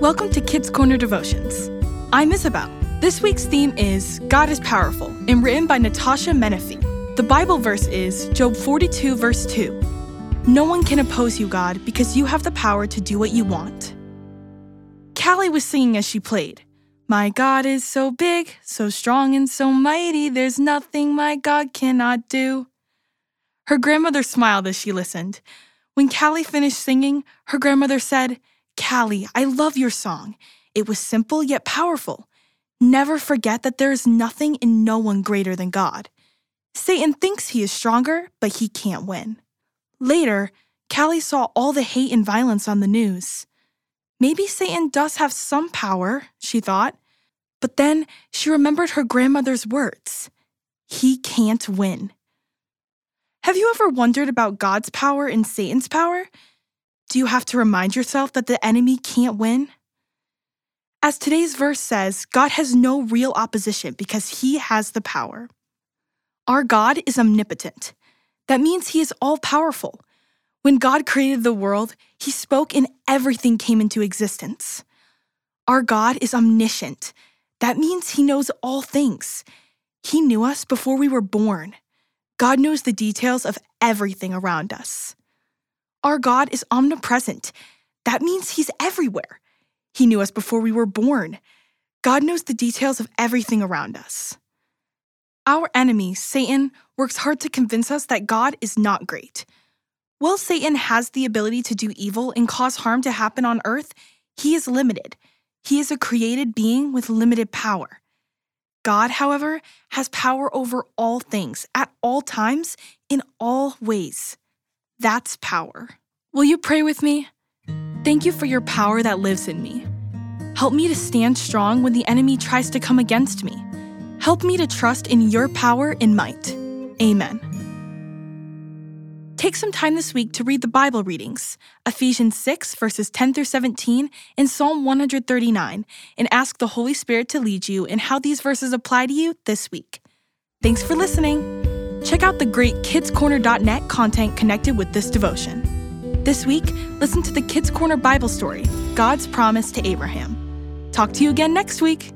Welcome to Kids Corner Devotions. I'm Isabel. This week's theme is God is Powerful and written by Natasha Menefee. The Bible verse is Job 42, verse 2. No one can oppose you, God, because you have the power to do what you want. Callie was singing as she played. My God is so big, so strong, and so mighty, there's nothing my God cannot do. Her grandmother smiled as she listened. When Callie finished singing, her grandmother said, Callie, I love your song. It was simple yet powerful. Never forget that there is nothing and no one greater than God. Satan thinks he is stronger, but he can't win. Later, Callie saw all the hate and violence on the news. Maybe Satan does have some power, she thought. But then she remembered her grandmother's words He can't win. Have you ever wondered about God's power and Satan's power? Do you have to remind yourself that the enemy can't win? As today's verse says, God has no real opposition because he has the power. Our God is omnipotent. That means he is all powerful. When God created the world, he spoke and everything came into existence. Our God is omniscient. That means he knows all things. He knew us before we were born. God knows the details of everything around us. Our God is omnipresent. That means He's everywhere. He knew us before we were born. God knows the details of everything around us. Our enemy, Satan, works hard to convince us that God is not great. While Satan has the ability to do evil and cause harm to happen on earth, he is limited. He is a created being with limited power. God, however, has power over all things, at all times, in all ways. That's power. Will you pray with me? Thank you for your power that lives in me. Help me to stand strong when the enemy tries to come against me. Help me to trust in your power and might. Amen. Take some time this week to read the Bible readings, Ephesians 6, verses 10 through 17, and Psalm 139, and ask the Holy Spirit to lead you in how these verses apply to you this week. Thanks for listening. Check out the great kidscorner.net content connected with this devotion. This week, listen to the Kids Corner Bible story, God's Promise to Abraham. Talk to you again next week.